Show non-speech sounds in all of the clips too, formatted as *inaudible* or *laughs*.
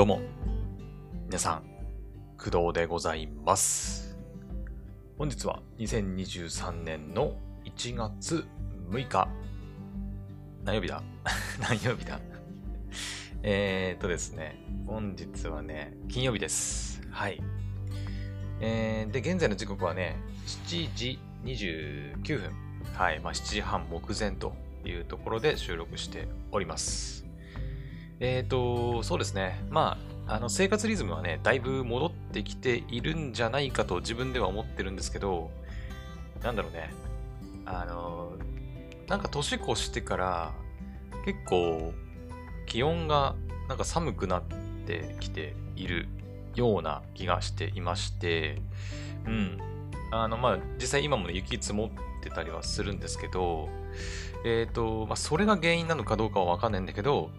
どうも。皆さん、工藤でございます。本日は2023年の1月6日。何曜日だ？*laughs* 何曜日だ？えっとですね、本日はね、金曜日です。はい。えー、で、現在の時刻はね、7時29分。はい。まあ、7時半目前というところで収録しております。えーと、そうですね。まあ、あの、生活リズムはね、だいぶ戻ってきているんじゃないかと自分では思ってるんですけど、なんだろうね。あの、なんか年越してから、結構、気温がなんか寒くなってきているような気がしていまして、うん。あの、まあ、実際今もね、雪積もってたりはするんですけど、えーと、まあ、それが原因なのかどうかはわかんないんだけど、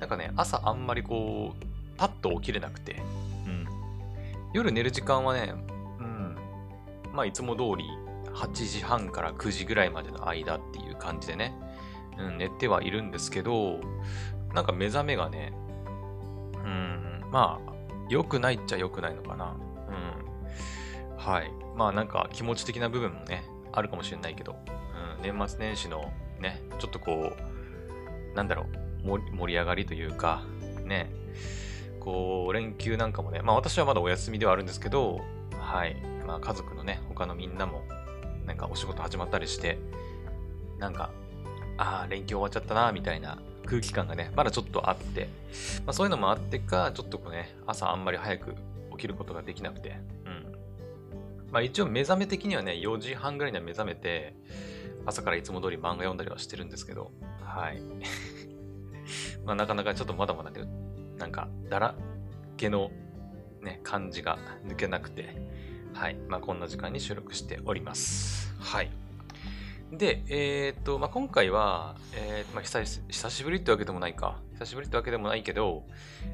なんかね、朝あんまりこう、パッと起きれなくて、うん。夜寝る時間はね、うん。まあ、いつも通り、8時半から9時ぐらいまでの間っていう感じでね、うん、寝てはいるんですけど、なんか目覚めがね、うん、まあ、良くないっちゃ良くないのかな。うん。はい。まあ、なんか気持ち的な部分もね、あるかもしれないけど、うん、年末年始のね、ちょっとこう、なんだろう、盛り上がりというか、ね、こう、連休なんかもね、まあ私はまだお休みではあるんですけど、はい、まあ家族のね、他のみんなも、なんかお仕事始まったりして、なんか、ああ、連休終わっちゃったな、みたいな空気感がね、まだちょっとあって、まあそういうのもあってか、ちょっとこうね、朝あんまり早く起きることができなくて、うん。まあ一応目覚め的にはね、4時半ぐらいには目覚めて、朝からいつも通り漫画読んだりはしてるんですけど、はい。まあなかなかちょっとまだまだね、なんか、だらけのね、感じが抜けなくて、はい。まあこんな時間に収録しております。はい。で、えーっと、まあ今回は、えーまあ久し久しぶりってわけでもないか。久しぶりってわけでもないけど、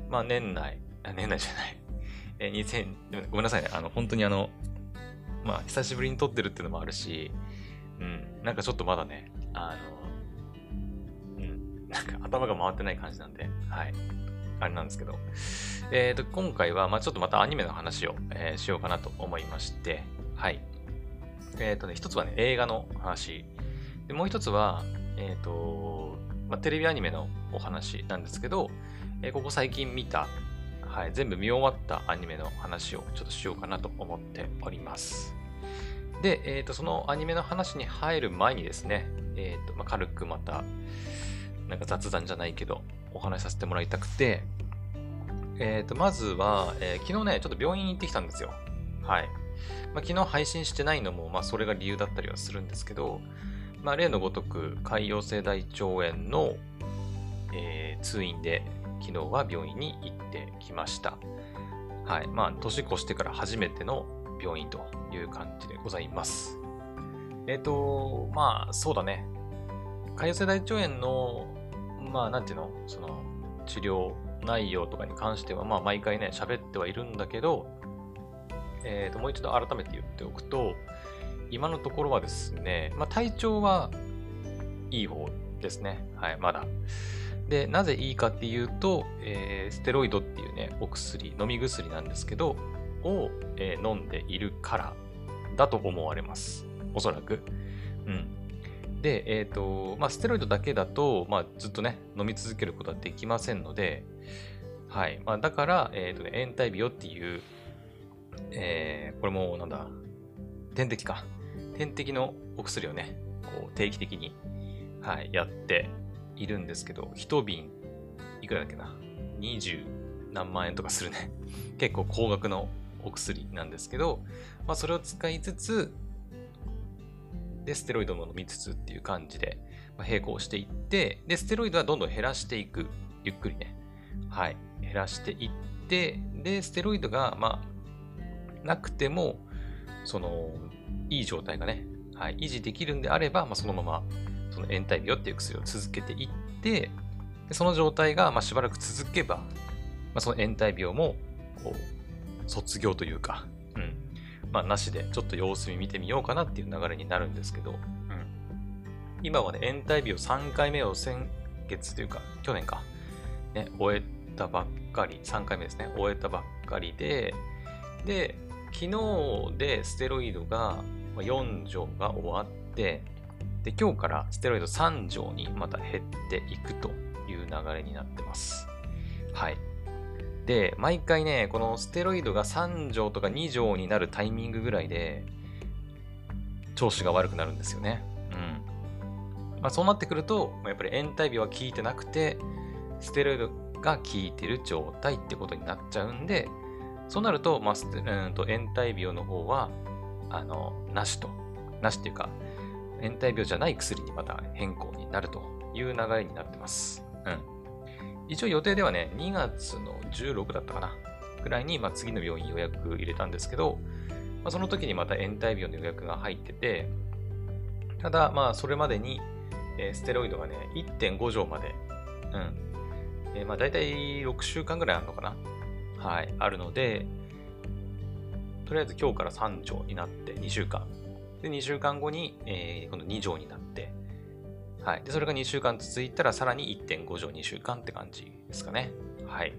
まあ年内、あ年内じゃない。*laughs* えー、2000、ごめんなさいね。あの、本当にあの、まあ久しぶりに撮ってるっていうのもあるし、うん、なんかちょっとまだね、あの、なんか頭が回ってない感じなんで、はい。あれなんですけど。えっ、と、今回は、まあちょっとまたアニメの話を、えーしようかなと思いまして、はい。えっ、とね、一つはね、映画の話。で、もう一つは、えっ、と、まあ、テレビアニメのお話なんですけど、えここ最近見た、はい、全部見終わったアニメの話をちょっとしようかなと思っております。で、えー、とそのアニメの話に入る前にですね、えーとまあ、軽くまたなんか雑談じゃないけどお話しさせてもらいたくて、えー、とまずは、えー昨日ねちょっと病院行ってきたんですよ。はい、まあ、昨日配信してないのも、まあ、それが理由だったりはするんですけど、まあ、例のごとく潰瘍性大腸炎の、えー通院で昨日は病院に行ってきました。はい。まあ年越してから初めての病院という感じでございます。えっ、と、まあ、そうだね。潰瘍性大腸炎の、まあ、なんていうの、その、治療内容とかに関しては、まあ、毎回ね、喋ってはいるんだけど、えっ、と、もう一度改めて言っておくと、今のところはですね、まあ、体調はいい方ですね。はい、まだ。で、なぜいいかっていうと、えーステロイドっていうね、お薬、飲み薬なんですけど、を、えー飲んでいるからだと思われます。おそらく。うん。で、えっ、と、まあ、ステロイドだけだと、まあ、ずっとね、飲み続けることはできませんので、はい。まあ、だから、えっ、とね、延滞ビオっていう、えーこれも、なんだ、点滴か。点滴のお薬をね、こう、定期的に、はい、やっているんですけど、一瓶、いくらだっけな？20何万円とかするね。結構高額のお薬なんですけど、まあ、それを使いつつ、で、ステロイドも飲みつつっていう感じで、ま並行していって、で、ステロイドはどんどん減らしていく。ゆっくりね。はい。減らしていって、で、ステロイドが、まあ、なくても、その、いい状態がね、はい、維持できるんであれば、まあ、そのまま、その延滞病っていう薬を続けていって、でその状態が、ま、しばらく続けば、まあ、その延滞病も、こう、卒業というか、まあ、なしで、ちょっと様子見見てみようかなっていう流れになるんですけど、うん。今はね、延滞病3回目を先月というか、去年か、ね、終えたばっかり、3回目ですね、終えたばっかりで、で、昨日でステロイドが4錠が終わって、で、今日からステロイド3錠にまた減っていくという流れになってます。はい。で、毎回ね、このステロイドが3錠とか2錠になるタイミングぐらいで、調子が悪くなるんですよね。うん。まあ、そうなってくると、やっぱり延滞日は効いてなくて、ステロイドが効いてる状態ってことになっちゃうんで、そうなると、まあ、うんと延滞病の方は、あの、なしと。なしっていうか、延滞病じゃない薬にまた変更になるという流れになってます。うん。一応予定ではね、2月の16だったかな。ぐらいに、まあ、次の病院予約入れたんですけど、まあ、その時にまた延滞病の予約が入ってて、ただ、まあ、それまでに、えー、ステロイドがね、1.5錠まで、うん。えー、まあ、大体6週間ぐらいあるのかな。はい、あるので、とりあえず今日から3錠になって2週間。で、2週間後に、えー、今度2錠になっ、はい。で、それが2週間続いたら、さらに1.5錠2週間って感じですかね。はい。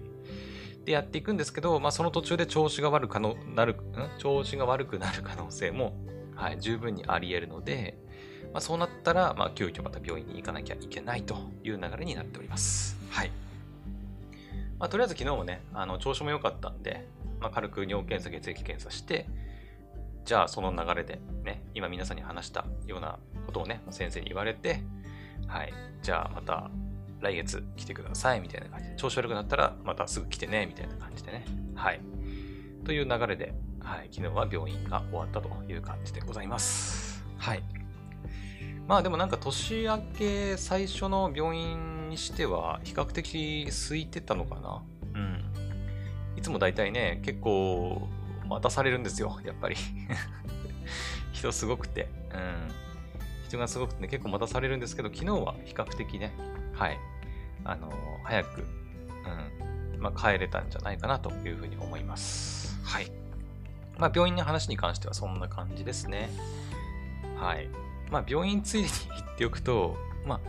で、やっていくんですけど、まあ、その途中で調子が悪くなる、調子が悪くなる可能性も、はい、十分にあり得るので、まあ、そうなったら、まあ、急遽また病院に行かなきゃいけないという流れになっております。はい。まあ、とりあえず昨日もね、あの調子も良かったんで、まあ、軽く尿検査、血液検査して、じゃあその流れでね、今皆さんに話したようなことをね、先生に言われて、はい、じゃあまた来月来てくださいみたいな感じで、調子悪くなったらまたすぐ来てね、みたいな感じでね。はい。という流れで、はい、昨日は病院が終わったという感じでございます。はい。まあでもなんか年明け最初の病院にしては比較的空いてたのかな。うん。いつも大体ね、結構待たされるんですよ、やっぱり *laughs* 人すごくて。うん。人がすごくてね、結構待たされるんですけど、昨日は比較的ね、はい。あのー、早く、うん。まあ、帰れたんじゃないかなというふうに思います。はい。まあ、病院の話に関してはそんな感じですね。はい。まあ、病院ついでに言っておくと、まあ、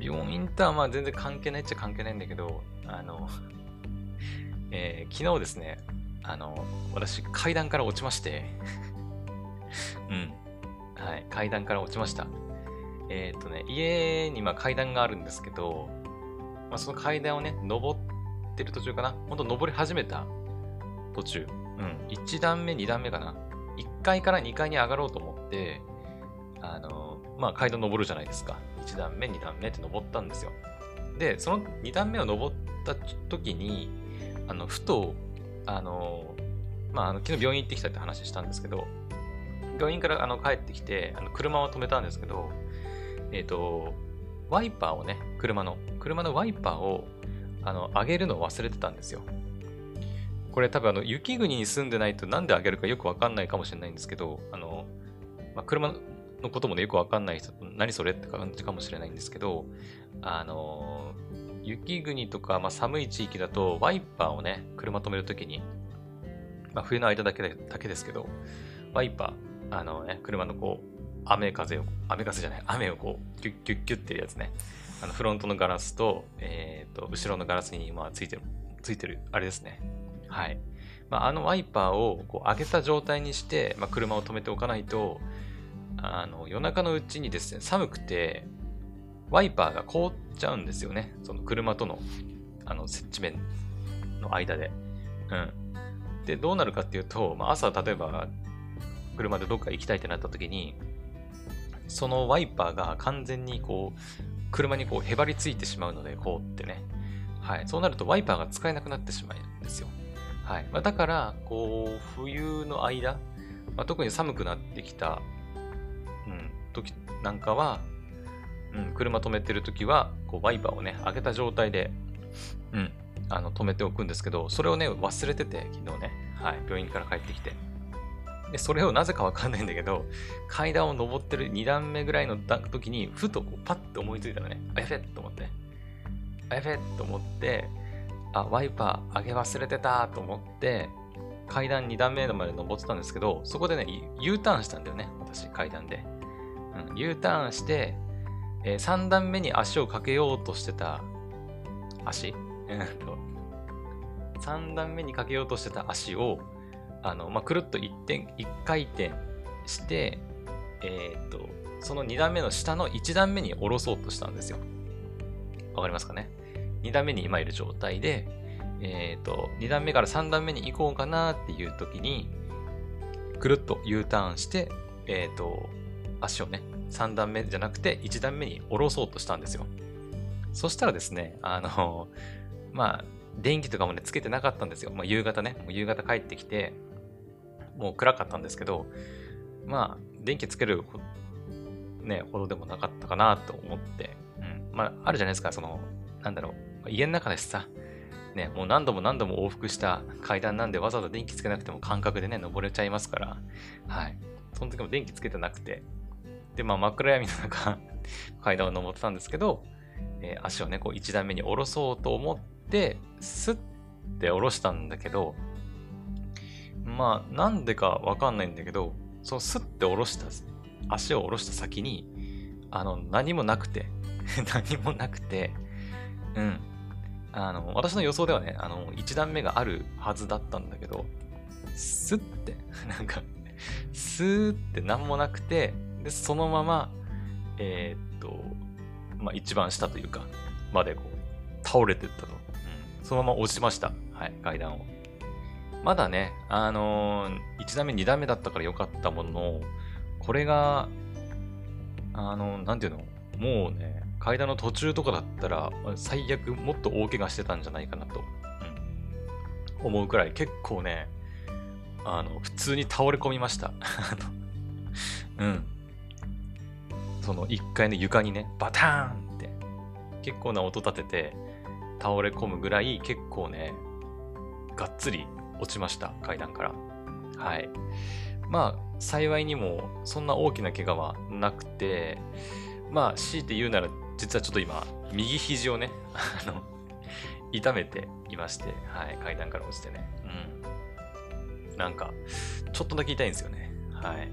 病院とはまあ全然関係ないっちゃ関係ないんだけど、あの、*laughs* えー、昨日ですね、あの、私階段から落ちまして *laughs* うん。はい、階段から落ちました。えっ、とね、家にま階段があるんですけど、まあ、その階段をね、登ってる途中かな？ほんと登り始めた途中。うん。1段目、2段目かな？1階から2階に上がろうと思って、あの、まあ、階段登るじゃないですか。1段目、2段目って登ったんですよ。で、その2段目を登った時に、あの、ふと、あの、まあ、あの昨日病院行ってきたって話したんですけど、病院からあの帰ってきて、あの車を止めたんですけど、えっ、ー、と、ワイパーをね、車の、車のワイパーを、あの、上げるのを忘れてたんですよ。これ多分あの、雪国に住んでないとなんで上げるかよくわかんないかもしれないんですけど、あの、まあ、車のこともね、よくわかんない人、何それって感じかもしれないんですけど、あの、雪国とか、まあ、寒い地域だと、ワイパーをね、車止めるときに、まあ、冬の間だけだけですけど、ワイパー、あのね、車のこう、雨風を、雨風じゃない、雨をこう、キュッキュッキュッっていうやつね。あの、フロントのガラスと、えっ、ー、と、後ろのガラスに今ついてる、ついてる、あれですね。はい。まあ、あのワイパーをこう上げた状態にして、まあ、車を止めておかないと、あの、夜中のうちにですね、寒くて、ワイパーが凍っちゃうんですよね。その車との、あの、接地面の間で。うん。で、どうなるかっていうと、まあ、朝、例えば、車でどっか行きたいってなった時に、そのワイパーが完全にこう、車にこうへばりついてしまうので、こうってね。はい。そうなるとワイパーが使えなくなってしまうんですよ。はい。まあ、だから、こう、冬の間、まあ、特に寒くなってきた、うん、時なんかは、うん、車止めてる時は、こう、ワイパーをね、上げた状態で、うん、あの、止めておくんですけど、それをね、忘れてて、昨日ね、はい、病院から帰ってきて。で、それをなぜかわかんないんだけど、階段を登ってる2段目ぐらいの時に、ふとこうパッと思いついたらね、あ、やべえと思って、あ、やべえと思って、あ、ワイパー上げ忘れてたと思って、階段2段目まで登ってたんですけど、そこでね、U ターンしたんだよね、私、階段で。うん、U ターンして、えー、3段目に足をかけようとしてた足、うん3段目にかけようとしてた足を、あの、まあ、くるっと一点、一回転して、えっ、と、その2段目の下の1段目に下ろそうとしたんですよ。わかりますかね ?2 段目に今いる状態で、えっ、と、2段目から3段目に行こうかなっていう時に、くるっと U ターンして、えっ、と、足をね、3段目じゃなくて1段目に下ろそうとしたんですよ。そしたらですね、あの、まあ、電気とかもね、つけてなかったんですよ。まあ、夕方ね、夕方帰ってきて、もう暗かったんですけど、まあ、電気つける、ね、ほどでもなかったかなと思って、うん。まあ、あるじゃないですか、その、なんだろう、家の中ですさ、ね、もう何度も何度も往復した階段なんでわざわざ電気つけなくても感覚でね、登れちゃいますから、はい。その時も電気つけてなくて、で、まあ真っ暗闇の中 *laughs* 階段を登ってたんですけど、えー、足をね、こう一段目に下ろそうと思って、スッて下ろしたんだけど、まあなんでかわかんないんだけど、そのスッて下ろした、足を下ろした先に、あの、何もなくて *laughs* 何もなくて、うん。あの、私の予想ではね、あの、一段目があるはずだったんだけど、スッて、*laughs* なんか、スーって何もなくて、で、そのまま、えー、っと、まあ、一番下というか、までこう、倒れてったと。うん。そのまま落ちました。はい、階段を。まだね、あのー、1段目、2段目だったから良かったものの、これが、あのー、なんていうのもうね、階段の途中とかだったら、最悪もっと大怪我してたんじゃないかなと、うん、思うくらい結構ね、あの、普通に倒れ込みました。*laughs* うん。その1階の床にね、バターンって結構な音立てて倒れ込むぐらい結構ね、がっつり落ちました、階段から。はい。まあ、幸いにもそんな大きな怪我はなくて、まあ、強いて言うなら、実はちょっと今、右肘をね、あの、痛めていまして、はい、階段から落ちてね。うん。なんか、ちょっとだけ痛いんですよね。はい。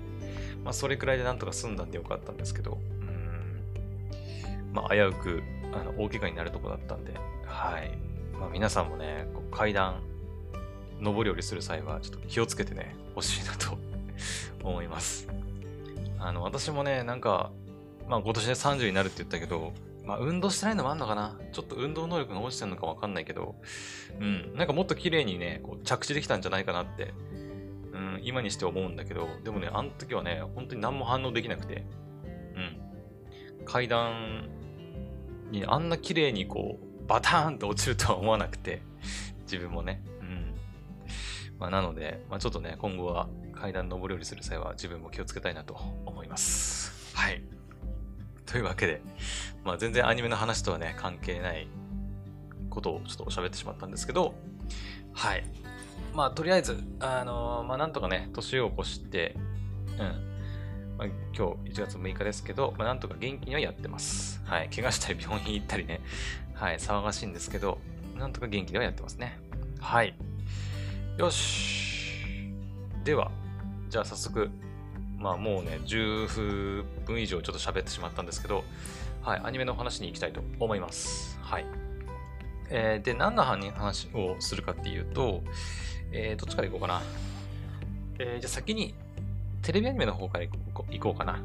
まあ、それくらいでなんとか済んだんでよかったんですけど、うん、まあ、危うく、あの、大怪我になるとこだったんで、はい。まあ、皆さんもね、こう階段、上り下りする際は、ちょっと気をつけてね、欲しいなと *laughs* 思います。あの、私もね、なんか、まあ、今年で30になるって言ったけど、まあ、運動してないのもあんのかな？ちょっと運動能力が落ちてるのかわかんないけど、うん、なんかもっと綺麗にね、こう着地できたんじゃないかなってうん、今にして思うんだけど、でもね、あの時はね、本当に何も反応できなくて、うん。階段にあんな綺麗にこう、バターンと落ちるとは思わなくて、自分もね。まあ、なので、まあ、ちょっとね、今後は階段登り降りする際は自分も気をつけたいなと思います。はい。というわけで、まあ、全然アニメの話とはね、関係ないことをちょっと喋ってしまったんですけど、はい。まあ、とりあえず、あのー、まあ、なんとかね、年を越して、うん。まあ、今日1月6日ですけど、まあ、なんとか元気にはやってます。はい。怪我したり病院行ったりね、はい、騒がしいんですけど、なんとか元気ではやってますね。はい。よし。では、じゃあ早速、まあもうね、10分以上ちょっと喋ってしまったんですけど、はい、アニメの話に行きたいと思います。はい。えー、で、何の話をするかっていうと、えー、どっちから行こうかな。えー、じゃあ先に、テレビアニメの方から行こうかな。うん。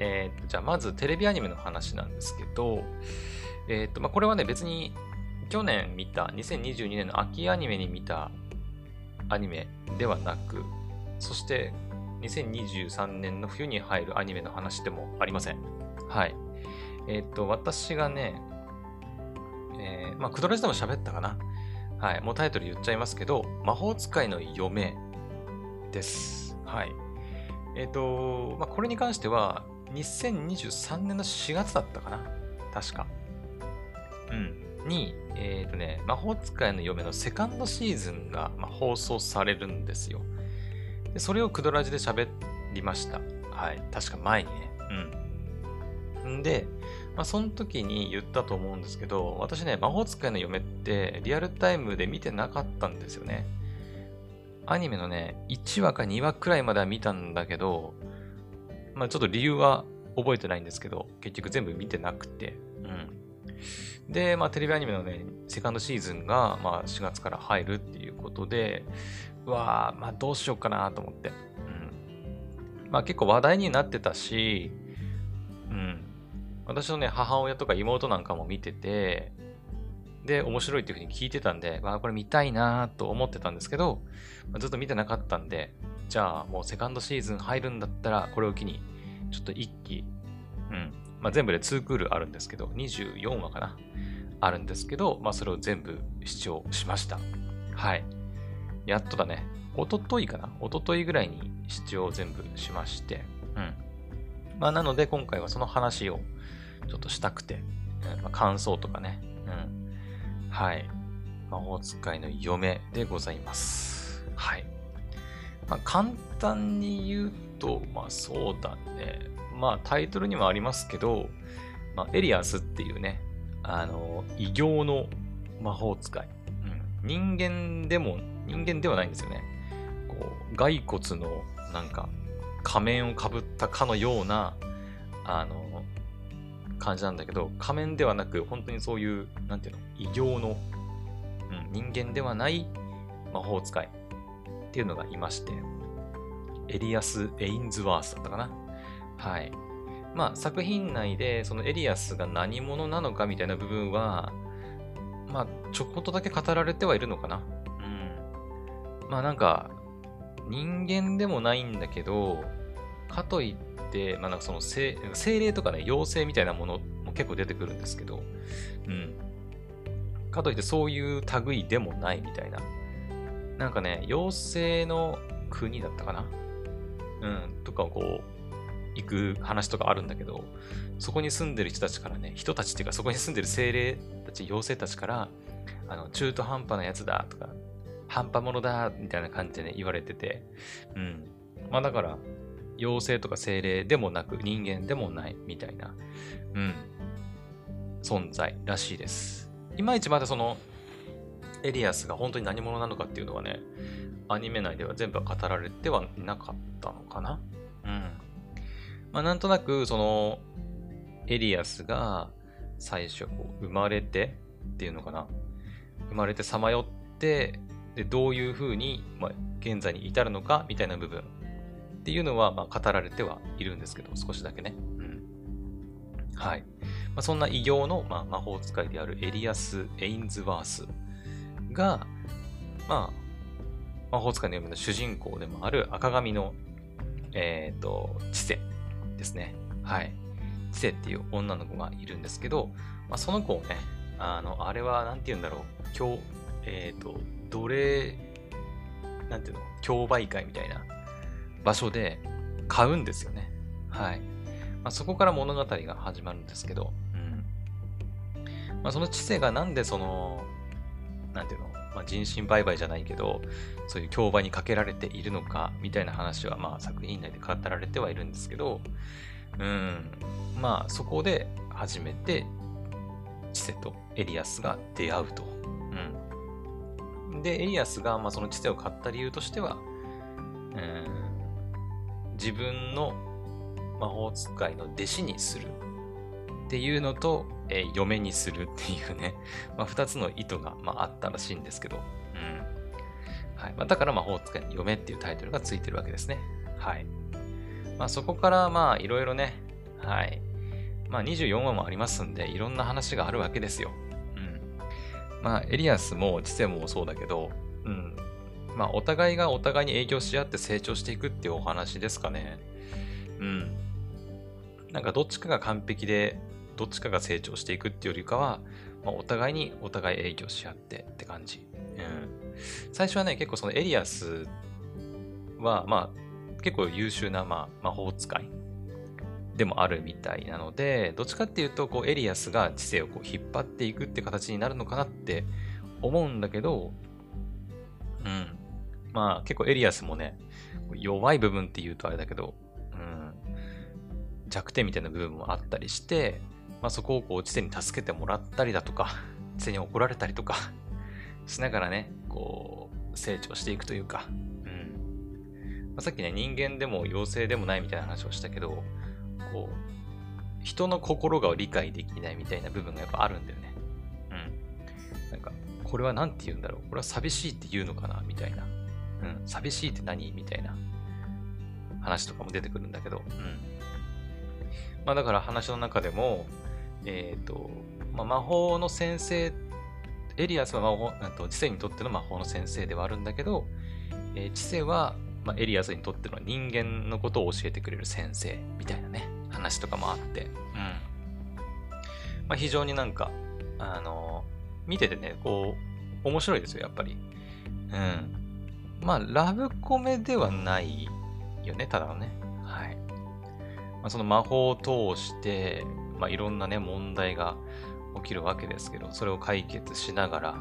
えー、じゃあまずテレビアニメの話なんですけど、えっ、ー、と、まあ、これはね、別に去年見た、2022年の秋アニメに見たアニメではなく、そして2023年の冬に入るアニメの話でもありません。はい。えっ、と、私がね、えー、まあ、クドレスでも喋ったかな。はい。もうタイトル言っちゃいますけど、魔法使いの嫁です。はい。えっ、ー、と、まあ、これに関しては、2023年の4月だったかな確か。うん。に、えっ、ー、とね、魔法使いの嫁のセカンドシーズンが、まあ、放送されるんですよ。で、それをクドラジで喋りました。はい。確か前にね。うん。んで、まあ、その時に言ったと思うんですけど、私ね、魔法使いの嫁ってリアルタイムで見てなかったんですよね。アニメのね、1話か2話くらいまでは見たんだけど、まあちょっと理由は覚えてないんですけど、結局全部見てなくて、うん。で、まあ、テレビアニメのね、セカンドシーズンが、まあ、4月から入るっていうことで、うわー、まあ、どうしようかなと思って。うん。まあ、結構話題になってたし、うん。私のね、母親とか妹なんかも見てて、で、面白いっていうふうに聞いてたんで、まあ、これ見たいなと思ってたんですけど、まあ、ずっと見てなかったんで、じゃあもうセカンドシーズン入るんだったら、これを機に、ちょっと一気、うん。まあ、全部で2クールあるんですけど、24話かなあるんですけど、まあ、それを全部視聴しました。はい。やっとだね。おとといかな？おとといぐらいに視聴を全部しまして、うん。まあ、なので今回はその話をちょっとしたくて、うんまあ、感想とかね、うん。はい。魔法使いの嫁でございます。はい。まあ、簡単に言うと、まあそうだね。まあタイトルにもありますけど、まあ、エリアスっていうね、あの、異形の魔法使い。うん、人間でも、人間ではないんですよね。こう、骸骨のなんか仮面をかぶったかのような、あの、感じなんだけど、仮面ではなく、本当にそういう、なんていうの、異形の、うん、人間ではない魔法使いっていうのがいまして、エリアス・エインズワースだったかな。はい。まあ、作品内で、そのエリアスが何者なのかみたいな部分は、まあ、ちょこっとだけ語られてはいるのかな。うん。まあ、なんか、人間でもないんだけど、かといって、まあ、なんかその精霊とかね、妖精みたいなものも結構出てくるんですけど、うん。かといってそういう類でもないみたいな。なんかね、妖精の国だったかなうん、とかをこう、行く話とかあるんだけど、そこに住んでる人たちからね、人たちっていうか、そこに住んでる精霊たち、妖精たちから、あの、中途半端なやつだとか、半端者だみたいな感じでね、言われてて、うん。まあだから、妖精とか精霊でもなく、人間でもないみたいな、うん、存在らしいです。いまいちまだその、エリアスが本当に何者なのかっていうのはね、アニメ内では全部語られてはいなかったのかなうん。まあ、なんとなく、その、エリアスが最初生まれてっていうのかな。生まれてさまよって、で、どういうふうに、まあ、現在に至るのかみたいな部分っていうのは、まあ、語られてはいるんですけど、少しだけね。うん。はい。まあ、そんな異形の、まあ、魔法使いであるエリアス・エインズワースが、まあ、魔法使いの読むの主人公でもある赤髪の、えっ、ー、と、知性ですね。はい。知性っていう女の子がいるんですけど、まあ、その子をね、あの、あれは、なんて言うんだろう。今日、えっ、ー、と、奴隷、なんていうの、競売会みたいな場所で買うんですよね。はい。まあ、そこから物語が始まるんですけど、うん。まあ、その知性がなんでその、なんていうの、まあ、人身売買じゃないけど、そういう競売にかけられているのか、みたいな話は、まあ、作品内で語られてはいるんですけど、うん、まあ、そこで初めて、チセとエリアスが出会うと。うん。で、エリアスが、まあ、そのチセを買った理由としては、うん、自分の魔法使いの弟子にする。っていうのと、えー、嫁にするっていうね、まあ、二つの意図が、まあ、あったらしいんですけど、い。まあ、だから魔法使いの嫁っていうタイトルがついてるわけですね。はい。まあ、そこからまあ、いろいろね、はい。まあ、24話もありますんで、いろんな話があるわけですよ。うん。まあ、エリアスも知性もそうだけど、うん。まあ、お互いがお互いに影響し合って成長していくっていうお話ですかね。うん。なんかどっちかが完璧でどっちかが成長していくっていうよりかは、まあ、お互いにお互い影響し合ってって感じ。うん。最初はね、結構そのエリアスは、まあ、結構優秀な、まあ、魔法使いでもあるみたいなので、どっちかっていうと、こう、エリアスが知性をこう引っ張っていくって形になるのかなって思うんだけど、うん。まあ、結構エリアスもね、弱い部分って言うとあれだけど、うん。弱点みたいな部分もあったりして、まあ、そこをこう、知性に助けてもらったりだとか、知性に怒られたりとか *laughs* しながらね、こう、成長していくというか、うん。まあ、さっきね、人間でも妖精でもないみたいな話をしたけど、こう、人の心が理解できないみたいな部分がやっぱあるんだよね。これは何て言うんだろうこれは寂しいって言うのかな？みたいな。うん、寂しいって何？みたいな話とかも出てくるんだけど、うん。まあだから話の中でも、えっ、ー、と、まあ、魔法の先生、エリアスは魔法、と知性にとっての魔法の先生ではあるんだけど、えー、知性は、まあ、エリアスにとっての人間のことを教えてくれる先生みたいなね、話とかもあって、うん。まあ、非常になんか、あのー、見ててね、こう、面白いですよ、やっぱり。うん。まあ、ラブコメではないよね、ただのね。はい。まあ、その魔法を通して、まあ、いろんなね、問題が起きるわけですけど、それを解決しながら、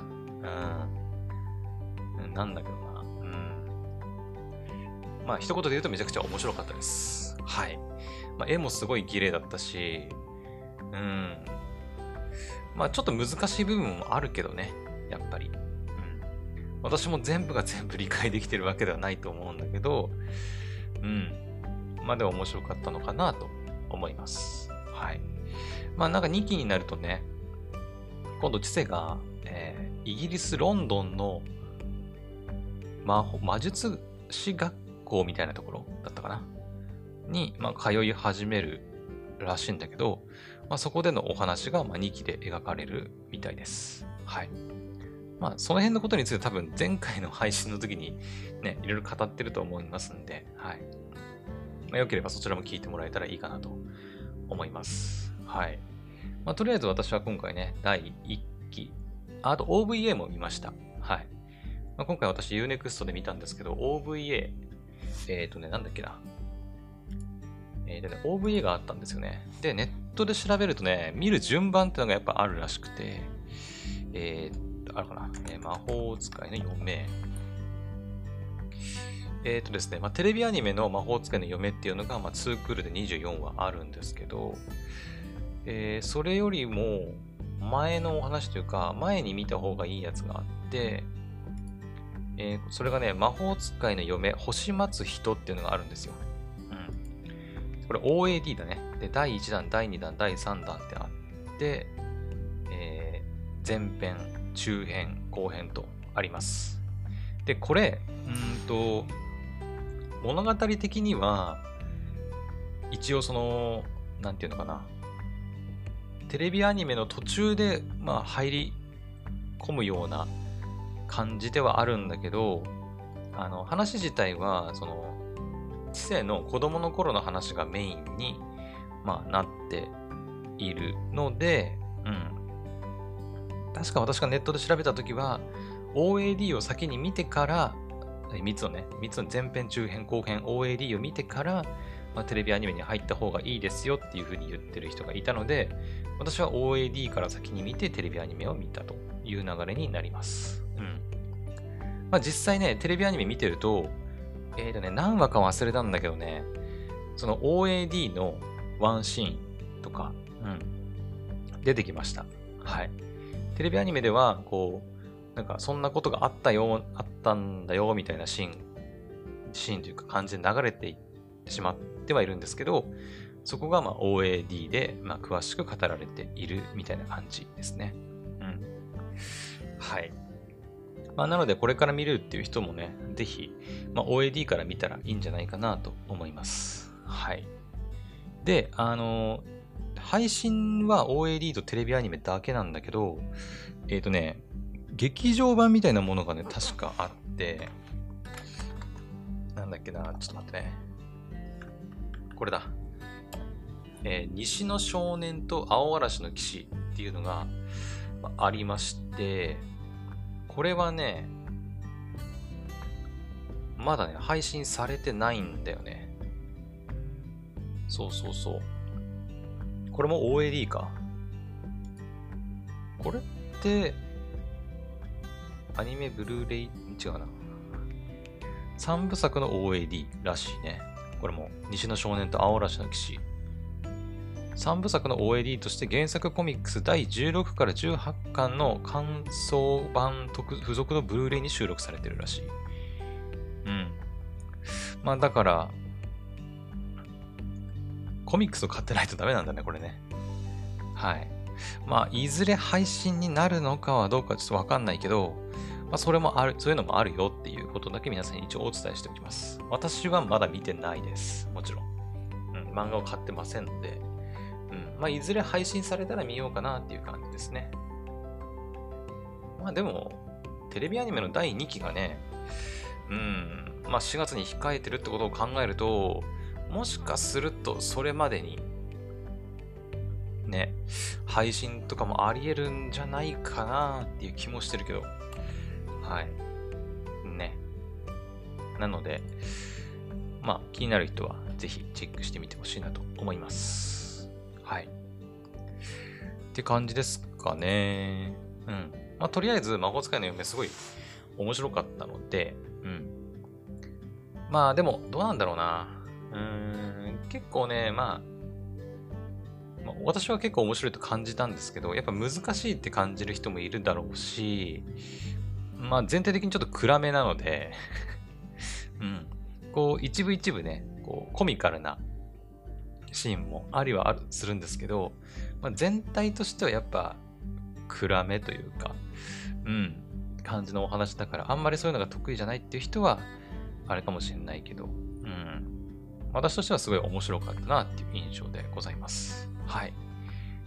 うん、なんだけどな、うん。まあ、一言で言うとめちゃくちゃ面白かったです。はい。まあ、絵もすごい綺麗だったし、うん。まあ、ちょっと難しい部分もあるけどね、やっぱり。うん。私も全部が全部理解できてるわけではないと思うんだけど、うん。まあ、でも面白かったのかなと思います。はい。まあなんか2期になるとね、今度知世が、えー、イギリス・ロンドンの魔魔術師学校みたいなところだったかな？に、まあ、通い始めるらしいんだけど、まあ、そこでのお話が、まあ、2期で描かれるみたいです。はい。まあ、その辺のことについて多分前回の配信の時にね、いろいろ語ってると思いますんで、はい。まあ、よければそちらも聞いてもらえたらいいかなと思います。はい。まあ、とりあえず私は今回ね、第1期、あと OVA も見ました。はい。まあ、今回私 Unext で見たんですけど、OVA、えっ、ー、とね、なんだっけな。えっ、ー、とね、OVA があったんですよね。で、ネットで調べるとね、見る順番っていうのがやっぱあるらしくて、えー、あるかな。えー、魔法使いの嫁。えっ、ー、とですね、まあ、テレビアニメの魔法使いの嫁っていうのが、まあ、2クールで24話あるんですけど、えー、それよりも前のお話というか、前に見た方がいいやつがあって、えー、それがね、魔法使いの嫁、星待つ人っていうのがあるんですよ。うん。これ OAD だね。で、第1弾、第2弾、第3弾ってあって、えー、前編、中編、後編とあります。で、これ、うんと、物語的には、一応その、なんていうのかな。テレビアニメの途中で、まあ、入り込むような感じではあるんだけど、あの、話自体は、その、知性の子供の頃の話がメインに、まあ、なっているので、うん。確か私がネットで調べたときは、OAD を先に見てから、3つのね、3つの前編、中編、後編、OAD を見てから、まあ、テレビアニメに入った方がいいですよっていう風に言ってる人がいたので、私は OAD から先に見てテレビアニメを見たという流れになります。うん。まあ実際ね、テレビアニメ見てると、えっ、ー、とね、何話か忘れたんだけどね、その OAD のワンシーンとか、うん、出てきました。はい。テレビアニメでは、こう、なんかそんなことがあったよ、あったんだよ、みたいなシーン、シーンというか感じで流れていってしまってはいるんですけど、そこがま OAD でま詳しく語られているみたいな感じですね。うん。はい。まあ、なので、これから見るっていう人もね、ぜひ、まあ、OAD から見たらいいんじゃないかなと思います。はい。で、あの配信は OAD とテレビアニメだけなんだけど、えっ、ー、とね、劇場版みたいなものがね、確かあって、なんだっけな、ちょっと待ってね。これだ。えー、西の少年と青嵐の騎士っていうのがありまして、これはね、まだね、配信されてないんだよね。そうそうそう。これも OAD か。これって、アニメブルーレイ、違うな。3部作の OAD らしいね。これも、西の少年と青嵐の騎士。3部作の OAD として原作コミックス第16から18巻の感想版付属のブルーレイに収録されてるらしい。うん。まあだから、コミックスを買ってないとダメなんだね、これね。はい。まあ、いずれ配信になるのかはどうかちょっとわかんないけど、まあ、それもある、そういうのもあるよっていうことだけ皆さんに一応お伝えしておきます。私はまだ見てないです。もちろん。うん、漫画を買ってませんので、うん、まあ、いずれ配信されたら見ようかなっていう感じですね。まあ、でも、テレビアニメの第2期がね、うん、まあ、4月に控えてるってことを考えると、もしかするとそれまでにね、配信とかもあり得るんじゃないかなっていう気もしてるけど、はい。ね。なので、まあ、気になる人はぜひチェックしてみてほしいなと思います。はい。って感じですかね。うん。まあ、とりあえず、魔法使いの嫁すごい面白かったので、うん。まあ、でも、どうなんだろうな。うーん、結構ね、まあ、私は結構面白いと感じたんですけど、やっぱ難しいって感じる人もいるだろうし、まあ全体的にちょっと暗めなのでうん。こう一部一部ね、こうコミカルなシーンもありはある、するんですけど、まあ、全体としてはやっぱ暗めというか、うん、感じのお話だから、あんまりそういうのが得意じゃないっていう人は、あれかもしれないけど、うん。私としてはすごい面白かったなっていう印象でございます。はい。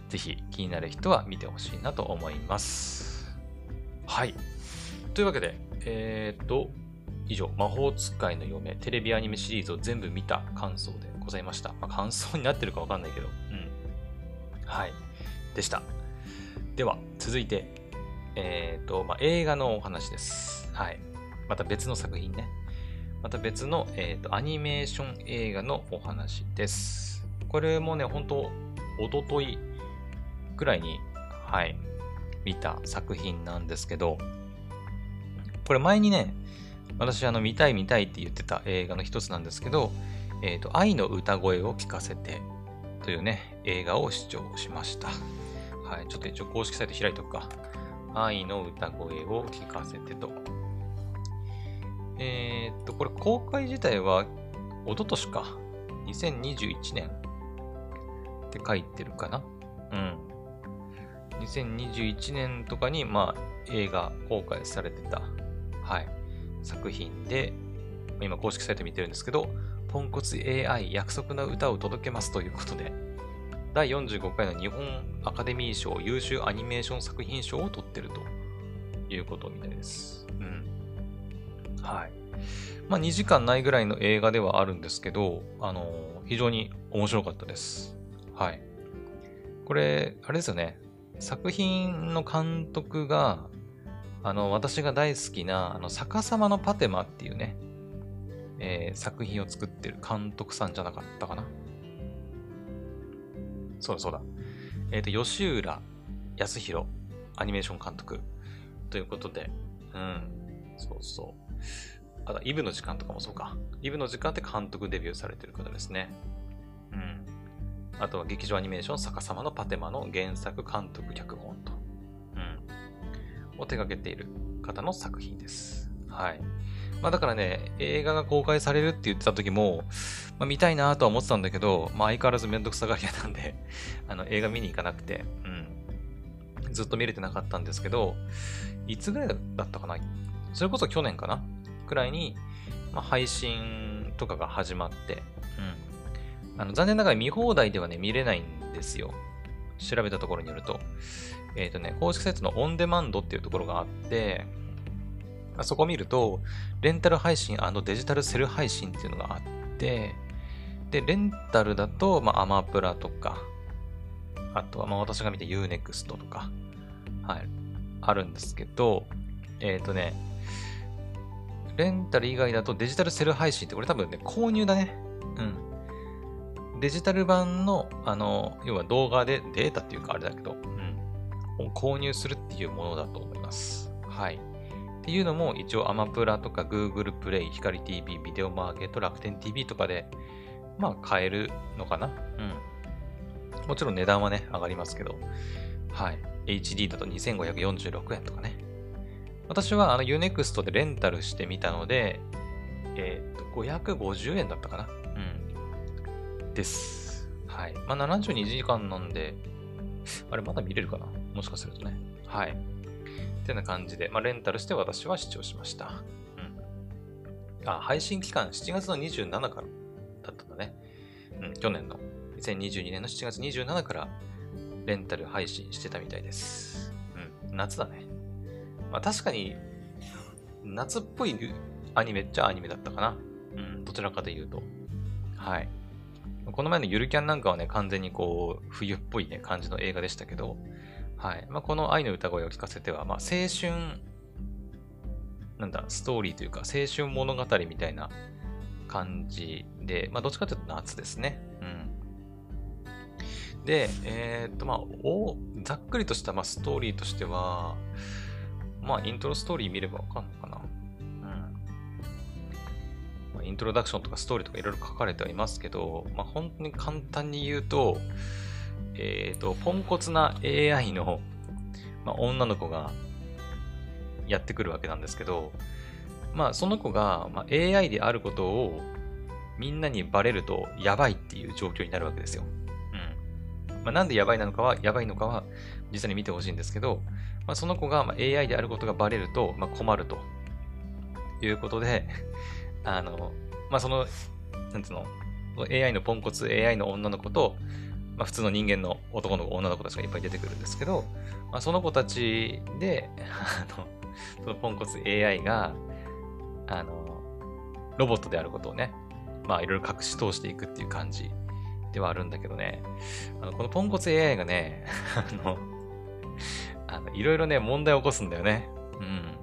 ぜひ気になる人は見てほしいなと思います。はい。というわけで、えー、っと、以上、魔法使いの嫁、テレビアニメシリーズを全部見た感想でございました。まあ、感想になってるかわかんないけど、うん。はい。でした。では、続いて、えー、っと、まあ、映画のお話です。はい。また別の作品ね。また別の、えーと、アニメーション映画のお話です。これもね、本当おとといくらいに、はい、見た作品なんですけど、これ前にね、私あの見たい見たいって言ってた映画の一つなんですけど、えっ、ー、と、愛の歌声を聞かせてというね、映画を視聴しました。はい、ちょっと一応公式サイト開いとくか。愛の歌声を聞かせてと。えー、っと、これ公開自体は、一昨年か。2021年って書いてるかなうん。2021年とかに、まあ、映画公開されてた、はい、作品で、今公式サイト見てるんですけど、ポンコツ AI 約束の歌を届けますということで、第45回の日本アカデミー賞優秀アニメーション作品賞を取ってるということみたいです。うん。はい。まあ2時間ないぐらいの映画ではあるんですけど、あのー、非常に面白かったです。はい。これ、あれですよね。作品の監督が、あの、私が大好きな、あの、逆さまのパテマっていうね、えー、作品を作ってる監督さんじゃなかったかな。そうだそうだ。えっ、ー、と、吉浦康弘アニメーション監督ということで、うん、そうそう。あと、イブの時間とかもそうか。イブの時間って監督デビューされてる方ですね。うん。あとは劇場アニメーション逆さまのパテマの原作監督脚本と。を手掛けている方の作品です。はい。まあだからね、映画が公開されるって言ってた時も、まあ見たいなとは思ってたんだけど、まあ相変わらずめんどくさがり屋なんで *laughs* あの映画見に行かなくて、うん。ずっと見れてなかったんですけど、いつぐらいだったかな？それこそ去年かな？くらいに、まあ、配信とかが始まって、うん。あの、残念ながら見放題ではね、見れないんですよ。調べたところによると。えっ、ー、とね、公式サイトのオンデマンドっていうところがあって、あそこ見ると、レンタル配信デジタルセル配信っていうのがあって、で、レンタルだと、まあ、アマプラとか、あとは、まあ、私が見て Unext とか、はい、あるんですけど、えっ、ー、とね、レンタル以外だとデジタルセル配信ってこれ多分ね、購入だね。うん。デジタル版の、あの、要は動画でデータっていうかあれだけど、うん。購入するっていうものだと思います。はい。っていうのも一応アマプラとか Google プレイ、光 TV、ビデオマーケット、楽天 TV とかで、まあ買えるのかな。うん。もちろん値段はね、上がりますけど、はい。HD だと2546円とかね。私はあの Unext でレンタルしてみたので、えっ、ー、と、550円だったかなうん。です。はい。まあ、72時間なんで、あれ、まだ見れるかなもしかするとね。はい。ってな感じで、まあ、レンタルして私は視聴しました。うん。あ、配信期間7月の27からだったんだね。うん、去年の。2022年の7月27からレンタル配信してたみたいです。うん、夏だね。まあ確かに、夏っぽいアニメっちゃアニメだったかな。うん、どちらかというと。はい。この前のゆるキャンなんかはね、完全にこう、冬っぽいね、感じの映画でしたけど、はい。まあ、この愛の歌声を聞かせては、まあ、青春、なんだ、ストーリーというか、青春物語みたいな感じで、まあ、どっちかというと夏ですね。うん。で、えー、っと、まあ、お、ざっくりとした、まあ、ストーリーとしては、まあ、イントロストーリー見ればわかんのかな。イントロダクションとかストーリーとかいろいろ書かれてはいますけど、まあ、本当に簡単に言うと、えっ、ー、と、ポンコツな AI の、まあ、女の子がやってくるわけなんですけど、まあ、その子が、まあ、AI であることをみんなにバレるとやばいっていう状況になるわけですよ。うん。まあ、なんでやばいなのかは、やばいのかは実際に見てほしいんですけど、まあ、その子が、まあ AI であることがバレると、まあ困るということで、あの、まあ、その、なんつうの、AI のポンコツ AI の女の子と、まあ、普通の人間の男の子、女の子たちがいっぱい出てくるんですけど、まあ、その子たちで、あの、そのポンコツ AI が、あの、ロボットであることをね、まあいろいろ隠し通していくっていう感じではあるんだけどね、あのこのポンコツ AI がね、*laughs* あの、あのいろいろね、問題を起こすんだよね。うん。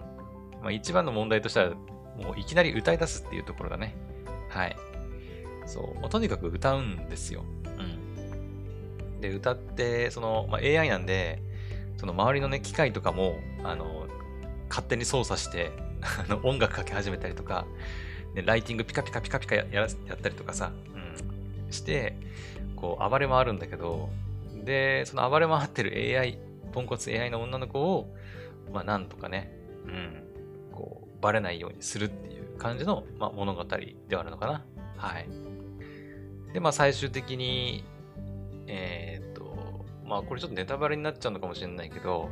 まあ一番の問題としては、もういきなり歌い出すっていうところだね。はい。そう。ま、とにかく歌うんですよ。で、歌って、その、まあ、AI なんで、その周りのね、機械とかも、あの、勝手に操作して、*laughs* あの、音楽かけ始めたりとか、ね、ライティングピカピカピカピカややったりとかさ、うん、して、こう、暴れ回るんだけど、で、その暴れ回ってる AI、ポンコツ AI の女の子を、まあ、なんとかね、うん、こう、バレないようにするっていう感じの、まあ、物語ではあるのかな。はい。で、まあ最終的に、えー、っと、まあこれちょっとネタバレになっちゃうのかもしれないけど、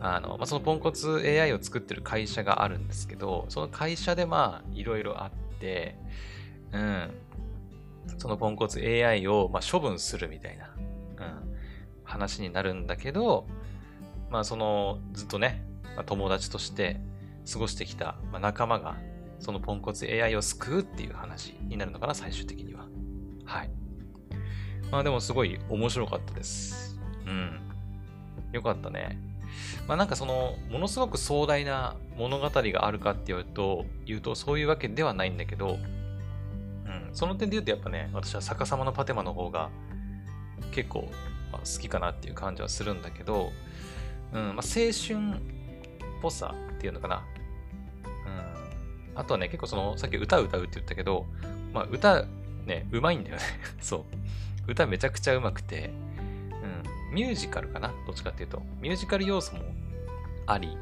あの、まあそのポンコツ AI を作ってる会社があるんですけど、その会社でまあいろいろあって、うん。そのポンコツ AI をまあ処分するみたいな、うん、話になるんだけど、まあそのずっとね、まあ、友達として過ごしてきた、まあ、仲間が、そのポンコツ AI を救うっていう話になるのかな、最終的には。はい。まあでもすごい面白かったです。うん。よかったね。まあなんかその、ものすごく壮大な物語があるかっていうと、言うとそういうわけではないんだけど、うん、その点で言うとやっぱね、私は逆さまのパテマの方が結構、まあ、好きかなっていう感じはするんだけど、うん、まあ青春っぽさっていうのかな。うんあとはね、結構その、さっき歌歌うって言ったけど、まあ歌ね、うまいんだよね *laughs* そう。歌めちゃくちゃうまくて、うん、ミュージカルかな？どっちかっていうと。ミュージカル要素もあり、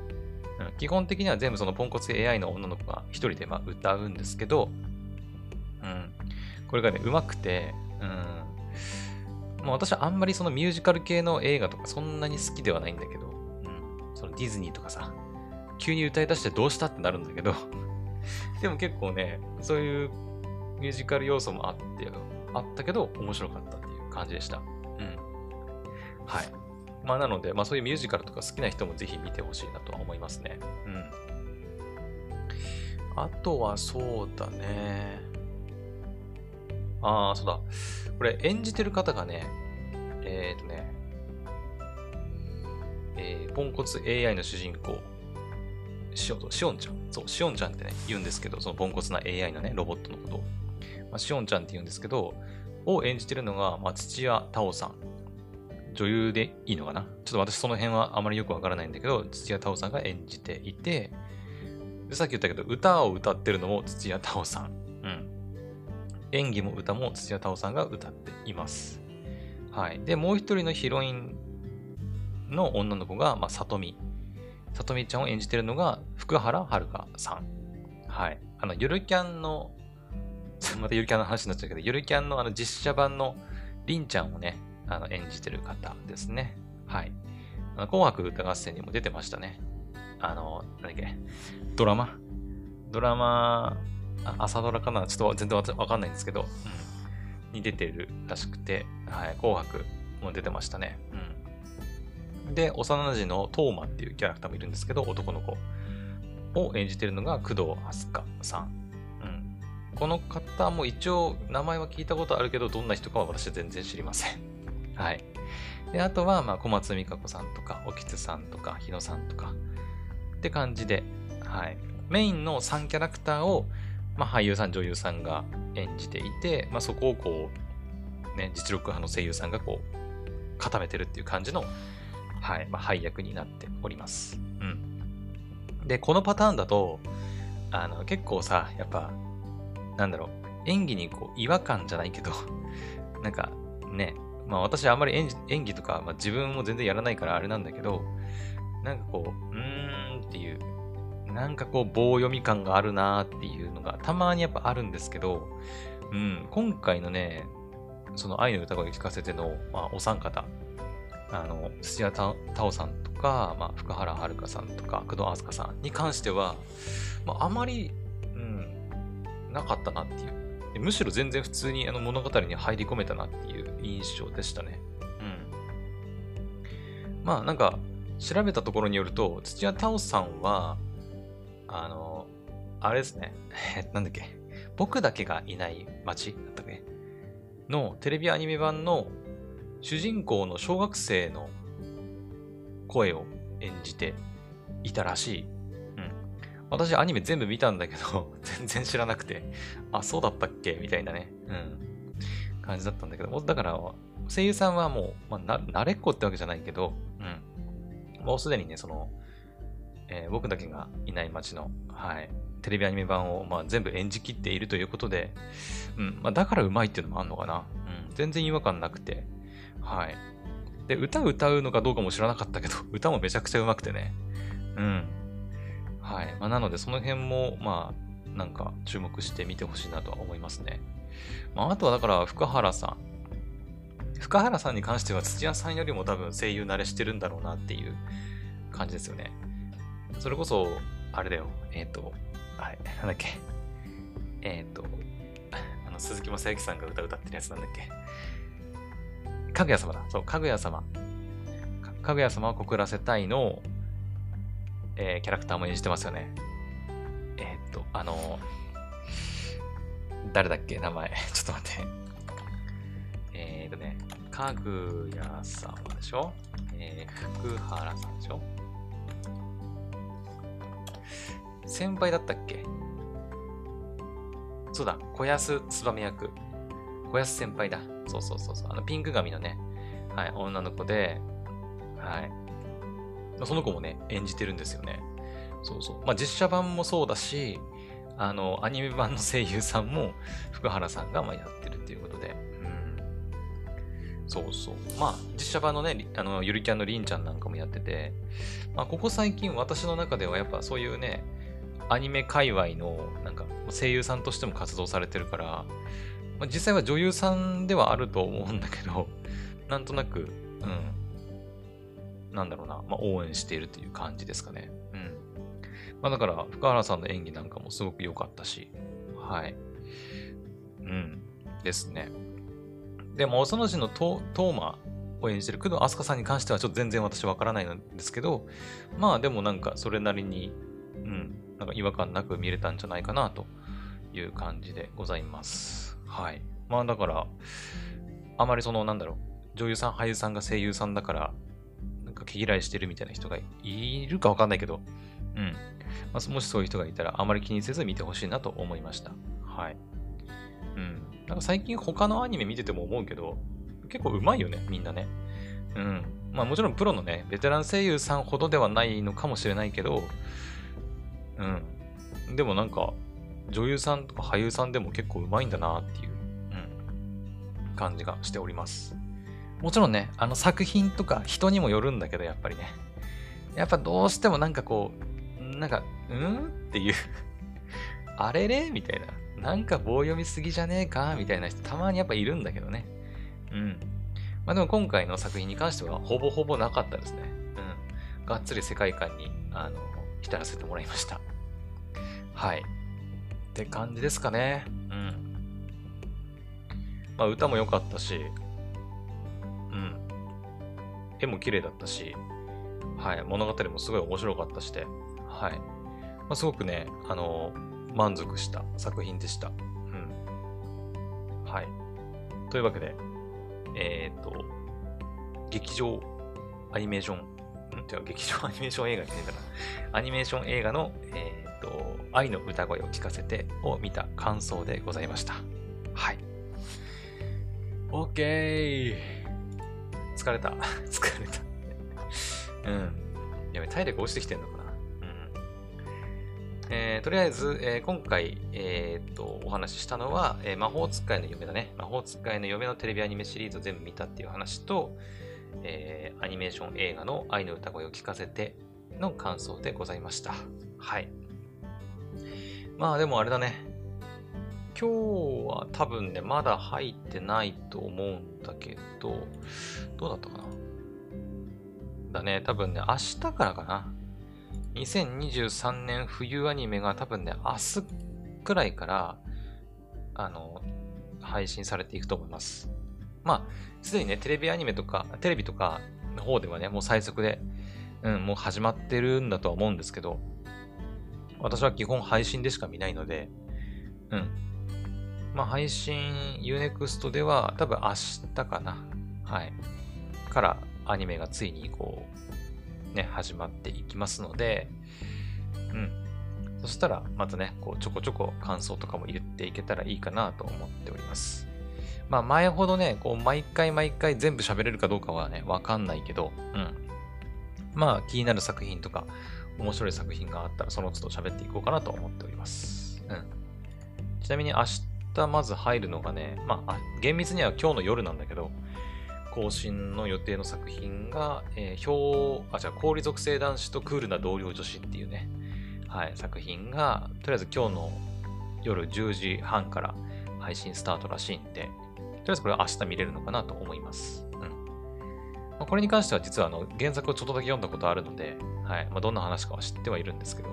うん、基本的には全部そのポンコツ AI の女の子が一人でま歌うんですけど、うん、これがね、うまくて、うん、まあ、私はあんまりそのミュージカル系の映画とかそんなに好きではないんだけど、うん、そのディズニーとかさ、急に歌い出してどうしたってなるんだけど *laughs* でも結構ね、そういうミュージカル要素もあって、あったけど、面白かったっていう感じでした。うん。はい。まあなので、まあそういうミュージカルとか好きな人もぜひ見てほしいなとは思いますね。うん。あとはそうだね。ああ、そうだ。これ演じてる方がね、えっ、ー、とね、えー、ポンコツ AI の主人公、しおしおんちゃん。そう、しおんちゃんってね、言うんですけど、そのポンコツな AI のね、ロボットのことを。まあ、しおんちゃんって言うんですけど、を演じてるのが、まあ、土屋太鳳さん。女優でいいのかな？ちょっと私その辺はあまりよくわからないんだけど、土屋太鳳さんが演じていて、さっき言ったけど、歌を歌ってるのも土屋太鳳さん。うん。演技も歌も土屋太鳳さんが歌っています。はい。で、もう一人のヒロインの女の子が、まあ、里見さとみちゃんを演じてるのが福原遥さん。はい。あの、ゆるキャンの、またゆるキャンの話になっちゃうけど、ゆるキャンのあの実写版のりんちゃんをね、あの演じてる方ですね。はい。あの紅白歌合戦にも出てましたね。あの、何だっけ、ドラマ？ドラマ、朝ドラかな？ちょっと全然わかんないんですけど、うん、に出てるらしくて、はい、紅白も出てましたね。うん。で、幼馴染のトーマっていうキャラクターもいるんですけど、男の子を演じてるのが工藤飛鳥さん。うん。この方も一応名前は聞いたことあるけど、どんな人かは私は全然知りません。はい。で、あとは、まあ、小松美香子さんとか、おきつさんとか、日野さんとか、って感じで、はい。メインの3キャラクターを、まあ、俳優さん、女優さんが演じていて、まあ、そこをこう、ね、実力派の声優さんがこう、固めてるっていう感じの、はい、まあ、配役になっております。うん。で、このパターンだと、あの、結構さ、やっぱ、なんだろう、演技にこう、違和感じゃないけど、*laughs* なんか、ね、まあ私はあんまり演技とか、まあ、自分も全然やらないからあれなんだけど、なんかこう、うーんっていう、なんかこう棒読み感があるなーっていうのがたまにやっぱあるんですけど、うん、今回のね、その愛の歌声聞かせての、まあ、お三方、あの、土屋太鳳さんとか、まあ、福原遥さんとか、工藤飛鳥さんに関しては、まあ、あまり、なかったなっていう。むしろ全然普通にあの物語に入り込めたなっていう印象でしたね。うん。まあなんか、調べたところによると、土屋太鳳さんは、あの、あれですね。なんだっけ。僕だけがいない街だったっけのテレビアニメ版の主人公の小学生の声を演じていたらしい。私アニメ全部見たんだけど、*laughs* 全然知らなくて、あ、そうだったっけ？みたいなね。うん。感じだったんだけど、だから、声優さんはもう、まあ、慣れっこってわけじゃないけど、うん。もうすでにね、その、えー、僕だけがいない街の、はい、テレビアニメ版を、まあ、全部演じきっているということで、うんまあ、だからうまいっていうのもあるのかな。うん、全然違和感なくて、はい。で、歌歌うのかどうかも知らなかったけど、歌もめちゃくちゃうまくてね。うん。はい。まあ、なので、その辺も、まあ、なんか注目して見てほしいなとは思いますね。まあ、あとはだから、福原さん。福原さんに関しては土屋さんよりも多分声優慣れしてるんだろうなっていう感じですよね。それこそ、あれだよ。えっ、ー、と、はい、*laughs* なんだっけ。えっ、ー、と、あの、鈴木雅之さんが歌歌ってるやつなんだっけ。かぐや様だ。そう、かぐや様。かぐや様を告らせたいの、えー、キャラクターも演じてますよね。えっ、と、あの誰だっけ名前。*laughs* ちょっと待って。えっ、とね、かぐや様でしょ？えー、福原さんでしょ？先輩だったっけ？そうだ、小安燕役。小安先輩だ。そうそうそうそう。あの、ピンク髪のね、はい、女の子で、はい。その子もね、演じてるんですよね。そうそう。まあ、実写版もそうだし、あの、アニメ版の声優さんも、福原さんがまあやってるっていうことで、うん。そうそう。まあ、実写版のね、あの、ゆるキャンのりんちゃんなんかもやってて、まあ、ここ最近私の中ではやっぱそういうね、アニメ界隈のなんか声優さんとしても活動されてるから、まあ、実際は女優さんではあると思うんだけど、なんとなく、うん、なんだろうな、まあ、応援しているという感じですかね。うん。まあ、だから、深原さんの演技なんかもすごく良かったし、はい。うん、ですね。でも、幼児のトーマを演じてる工藤飛鳥さんに関してはちょっと全然私わからないんですけど、まあでもなんかそれなりに、うん、なんか違和感なく見れたんじゃないかなという感じでございます。はい。まあだから、あまりその、なんだろう、女優さん、俳優さんが声優さんだから、毛嫌いしてるみたいな人がいるかわかんないけど、うん。まあ、もしそういう人がいたら、あまり気にせず見てほしいなと思いました。はい。うん。なんか最近他のアニメ見てても思うけど、結構うまいよね、みんなね。うん。まあもちろんプロのね、ベテラン声優さんほどではないのかもしれないけど、うん。でもなんか、女優さんとか俳優さんでも結構うまいんだなっていう、うん、感じがしております。もちろんね、あの作品とか人にもよるんだけど、やっぱりね。やっぱどうしてもなんかこう、なんか、うんっていうあれれ？みたいな。なんか棒読みすぎじゃねえか？みたいな人たまにやっぱいるんだけどね。うん。まあでも今回の作品に関してはほぼほぼなかったですね。うん。がっつり世界観に、あの、浸らせてもらいました。はい。って感じですかね。うん。まあ歌も良かったし、絵も綺麗だったし、はい。物語もすごい面白かったして、はい。まあ、すごくね、あの、満足した作品でした。うん。はい。というわけで、えっ、と、劇場アニメーション、ん？違う、劇場アニメーション映画じゃねえかな。アニメーション映画の、えっ、と、愛の歌声を聞かせてを見た感想でございました。はい。OK! 疲れた。*laughs* 疲れた。うん。やべ、体力落ちてきてんのかな。えー、とりあえず、えー、今回、えー、っと、お話ししたのは、え魔法使いの嫁だね。魔法使いの嫁のテレビアニメシリーズを全部見たっていう話と、えアニメーション映画の愛の歌声を聞かせての感想でございました。はい。まあでもあれだね。今日は多分ね、まだ入ってないと思うんだけど、どうだったかな？だね、多分ね、明日からかな。2023年冬アニメが多分ね、明日くらいから、あの、配信されていくと思います。まあ、すでにね、テレビアニメとか、テレビとかの方ではね、もう最速で、うん、もう始まってるんだとは思うんですけど、私は基本配信でしか見ないので、うん。まあ、配信 Unext では多分明日かな。はい。からアニメがついにこう、ね、始まっていきますので、うん。そしたら、またね、こう、ちょこちょこ感想とかも言っていけたらいいかなと思っております。まあ、前ほどね、こう、毎回毎回全部喋れるかどうかはね、わかんないけど、うん。まあ、気になる作品とか、面白い作品があったら、その都度喋っていこうかなと思っております。うん。ちなみに明日まず入るのがね、まあ、厳密には今日の夜なんだけど、更新の予定の作品が、えー、表、あ、じゃあ、氷属性男子とクールな同僚女子っていうね、はい、作品が、とりあえず今日の夜10時半から配信スタートらしいんで、とりあえずこれ明日見れるのかなと思います。うん。まあ、これに関しては実はあの原作をちょっとだけ読んだことあるので、はい。まあ、どんな話かは知ってはいるんですけど、う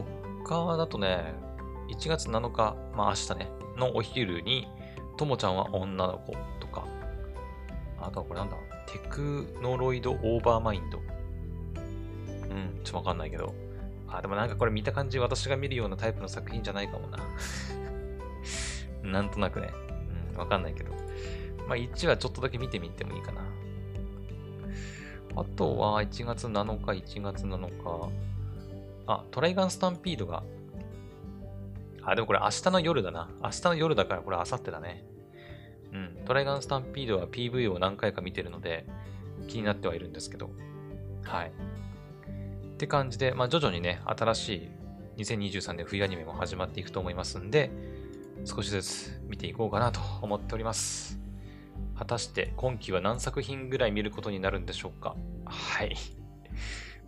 ん。他だとね、1月7日、まあ明日ね、のお昼に、ともちゃんは女の子とか、あとはこれなんだ？テクノロイドオーバーマインド。うん、ちょっとわかんないけど。あ、でもなんかこれ見た感じ私が見るようなタイプの作品じゃないかもな。*laughs* なんとなくね。うん、わかんないけど。まあ1はちょっとだけ見てみてもいいかな。あとは1月7日、1月7日。あ、トライガンスタンピードがあ、でもこれ明日の夜だな。明日の夜だからこれ明後日だね。うん。トライガンスタンピードは PV を何回か見てるので気になってはいるんですけど。はい。って感じで、まあ徐々にね、新しい2023年冬アニメも始まっていくと思いますんで、少しずつ見ていこうかなと思っております。果たして今期は何作品ぐらい見ることになるんでしょうかはい。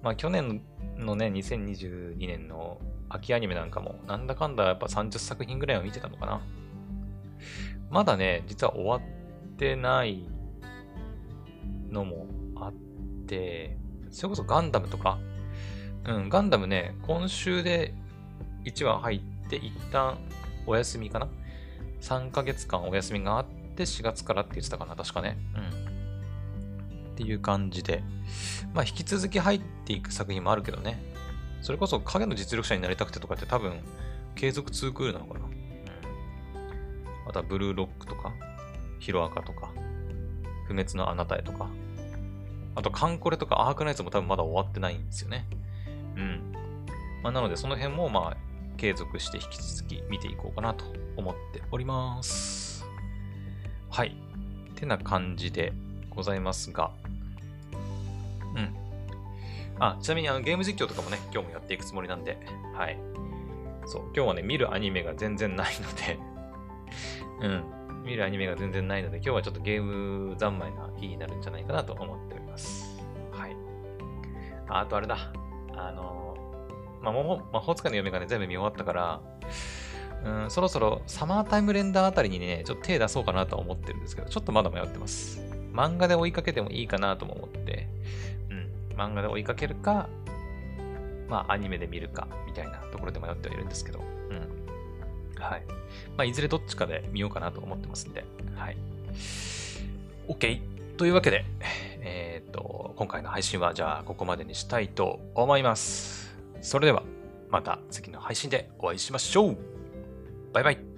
まあ去年のね、2022年の秋アニメなんかも、なんだかんだやっぱ30作品ぐらいは見てたのかな。まだね、実は終わってないのもあって、それこそガンダムとか、うん、ガンダムね、今週で1話入って一旦お休みかな ?3 ヶ月間お休みがあって4月からって言ってたかな確かね。うん。っていう感じで。まあ引き続き入っていく作品もあるけどね。それこそ影の実力者になりたくてとかって多分継続2クールなのかな。うん。あとはブルーロックとか、ヒロアカとか、不滅のあなたへとか、あとカンコレとかアークナイツも多分まだ終わってないんですよね。うん。まあ、なのでその辺もまあ継続して引き続き見ていこうかなと思っております。はい。てな感じでございますが、うん。あ、ちなみにあのゲーム実況とかもね、今日もやっていくつもりなんで、はい。そう、今日はね、見るアニメが全然ないので *laughs* うん、見るアニメが全然ないので、今日はちょっとゲーム三昧な日になるんじゃないかなと思っております。はい。ああとあれだ。あの、まあ、魔法使いの嫁がね、全部見終わったから、うん、そろそろサマータイムレンダーあたりにね、ちょっと手出そうかなとは思ってるんですけど、ちょっとまだ迷ってます。漫画で追いかけてもいいかなとも思って、漫画で追いかけるか、まあアニメで見るか、みたいなところで迷ってはいるんですけど、うん。はい。まあいずれどっちかで見ようかなと思ってますんで、はい。OK。というわけで、えーっと、今回の配信はじゃあここまでにしたいと思います。それでは、また次の配信でお会いしましょうバイバイ